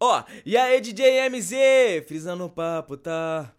Ó, e aí DJ MZ, frisando o papo, tá?